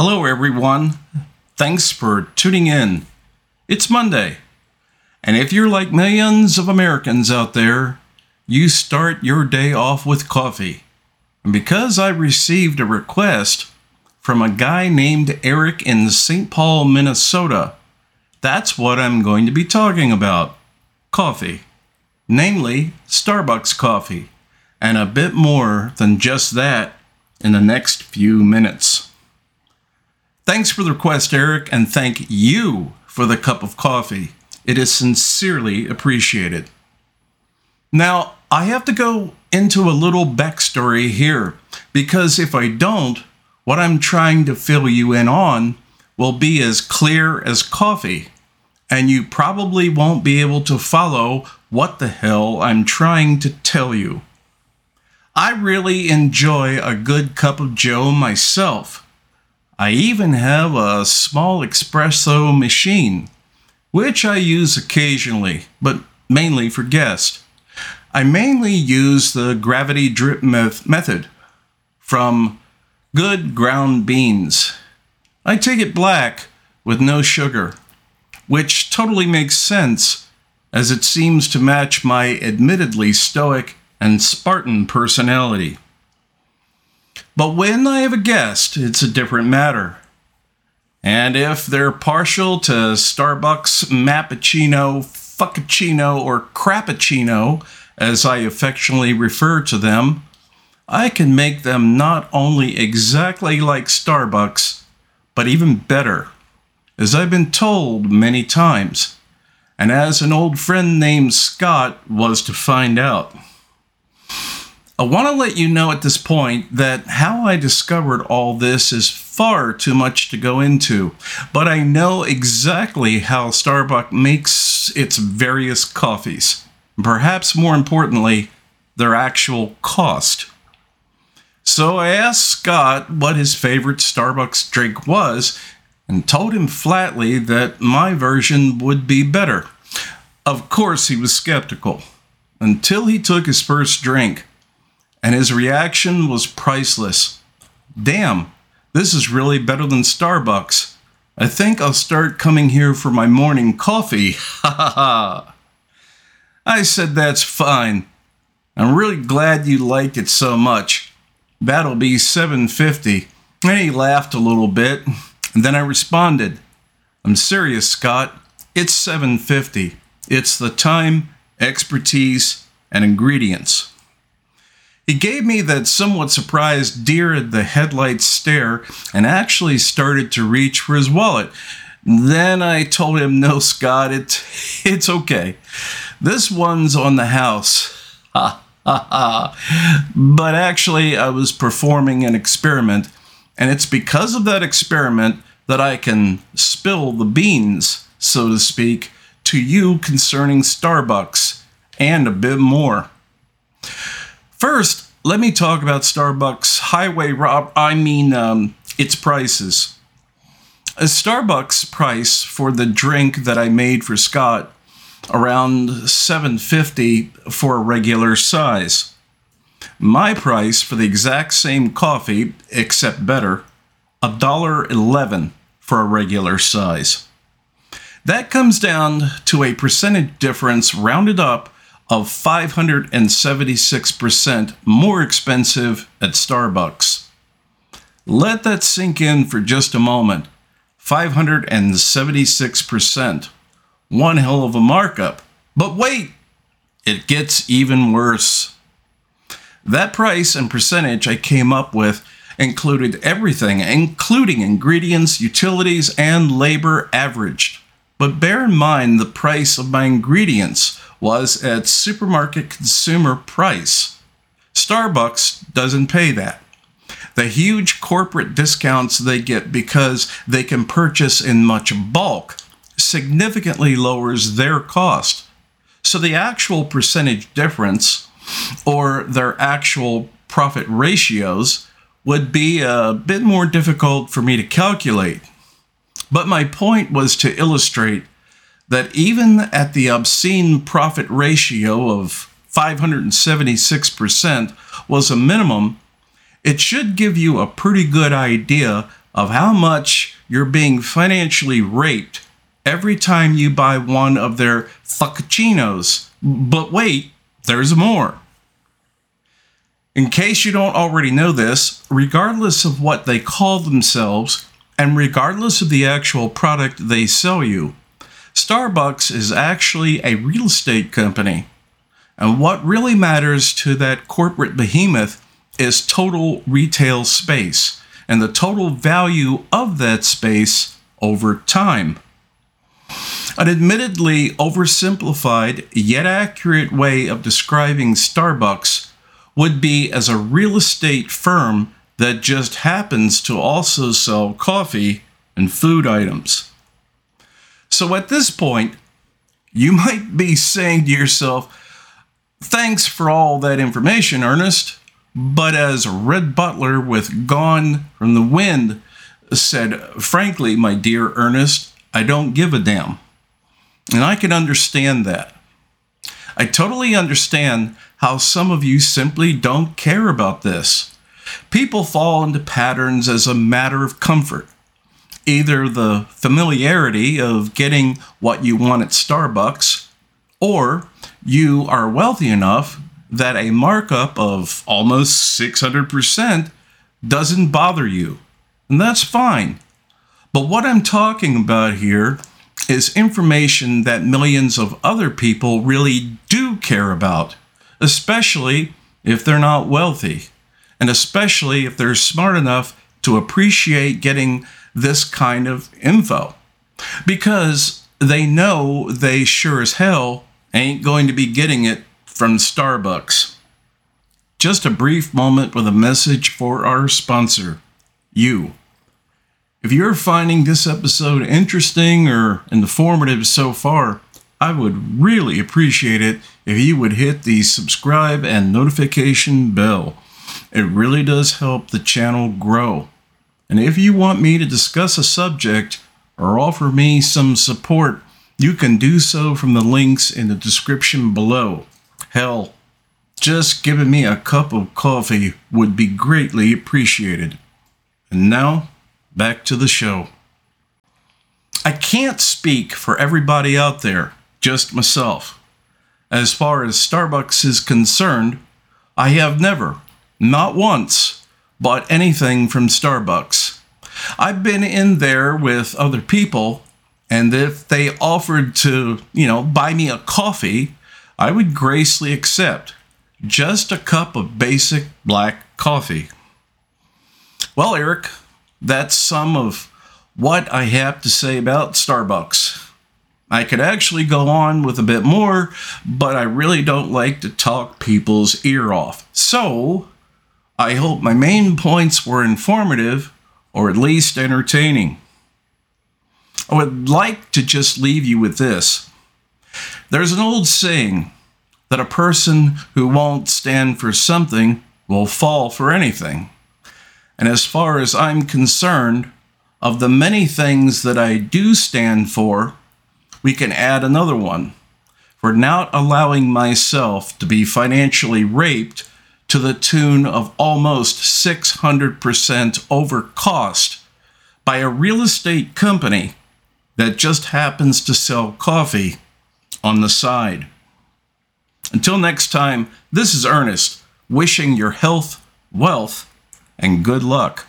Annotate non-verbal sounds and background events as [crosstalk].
Hello, everyone. Thanks for tuning in. It's Monday. And if you're like millions of Americans out there, you start your day off with coffee. And because I received a request from a guy named Eric in St. Paul, Minnesota, that's what I'm going to be talking about coffee. Namely, Starbucks coffee. And a bit more than just that in the next few minutes. Thanks for the request, Eric, and thank you for the cup of coffee. It is sincerely appreciated. Now, I have to go into a little backstory here because if I don't, what I'm trying to fill you in on will be as clear as coffee, and you probably won't be able to follow what the hell I'm trying to tell you. I really enjoy a good cup of joe myself. I even have a small espresso machine, which I use occasionally, but mainly for guests. I mainly use the gravity drip method from good ground beans. I take it black with no sugar, which totally makes sense as it seems to match my admittedly stoic and Spartan personality. But when I have a guest, it's a different matter. And if they're partial to Starbucks Mappuccino, Fuccuccino, or Crappuccino, as I affectionately refer to them, I can make them not only exactly like Starbucks, but even better, as I've been told many times, and as an old friend named Scott was to find out. I want to let you know at this point that how I discovered all this is far too much to go into, but I know exactly how Starbucks makes its various coffees. Perhaps more importantly, their actual cost. So I asked Scott what his favorite Starbucks drink was and told him flatly that my version would be better. Of course, he was skeptical until he took his first drink and his reaction was priceless. Damn, this is really better than Starbucks. I think I'll start coming here for my morning coffee. [laughs] Ha ha ha. I said that's fine. I'm really glad you like it so much. That'll be 750. And he laughed a little bit, and then I responded, I'm serious, Scott. It's 750. It's the time, expertise, and ingredients. He gave me that somewhat surprised deer at the headlights stare and actually started to reach for his wallet. Then I told him, No, Scott, it's, it's okay. This one's on the house. Ha ha ha. But actually, I was performing an experiment, and it's because of that experiment that I can spill the beans, so to speak, to you concerning Starbucks and a bit more. First, let me talk about Starbucks highway rob. I mean, um, its prices. A Starbucks price for the drink that I made for Scott around 750 for a regular size. My price for the exact same coffee, except better, $1.11 for a regular size. That comes down to a percentage difference rounded up of 576% more expensive at Starbucks. Let that sink in for just a moment. 576%. One hell of a markup. But wait, it gets even worse. That price and percentage I came up with included everything, including ingredients, utilities, and labor averaged. But bear in mind the price of my ingredients was at supermarket consumer price. Starbucks doesn't pay that. The huge corporate discounts they get because they can purchase in much bulk significantly lowers their cost. So the actual percentage difference or their actual profit ratios would be a bit more difficult for me to calculate. But my point was to illustrate that even at the obscene profit ratio of 576% was a minimum, it should give you a pretty good idea of how much you're being financially raped every time you buy one of their fuckacinos. But wait, there's more. In case you don't already know this, regardless of what they call themselves, and regardless of the actual product they sell you, Starbucks is actually a real estate company. And what really matters to that corporate behemoth is total retail space and the total value of that space over time. An admittedly oversimplified yet accurate way of describing Starbucks would be as a real estate firm that just happens to also sell coffee and food items. So at this point, you might be saying to yourself, Thanks for all that information, Ernest. But as Rhett Butler with Gone from the Wind said, Frankly, my dear Ernest, I don't give a damn. And I can understand that. I totally understand how some of you simply don't care about this. People fall into patterns as a matter of comfort. Either the familiarity of getting what you want at Starbucks, or you are wealthy enough that a markup of almost 600% doesn't bother you. And that's fine. But what I'm talking about here is information that millions of other people really do care about, especially if they're not wealthy and especially if they're smart enough to appreciate getting this kind of info. Because they know they sure as hell ain't going to be getting it from Starbucks. Just a brief moment with a message for our sponsor, you. If you're finding this episode interesting or informative so far, I would really appreciate it if you would hit the subscribe and notification bell. It really does help the channel grow. And if you want me to discuss a subject or offer me some support, you can do so from the links in the description below. Hell, just giving me a cup of coffee would be greatly appreciated. And now, back to the show. I can't speak for everybody out there, just myself. As far as Starbucks is concerned, I have never not once, bought anything from Starbucks. I've been in there with other people, and if they offered to, you know, buy me a coffee, I would gracefully accept just a cup of basic black coffee. Well, Eric, that's some of what I have to say about Starbucks. I could actually go on with a bit more, but I really don't like to talk people's ear off. So, I hope my main points were informative or at least entertaining. I would like to just leave you with this. There's an old saying that a person who won't stand for something will fall for anything. And as far as I'm concerned, of the many things that I do stand for, we can add another one for not allowing myself to be financially raped to the tune of almost 600% over cost by a real estate company that just happens to sell coffee on the side. Until next time, this is Ernest wishing your health, wealth, and good luck.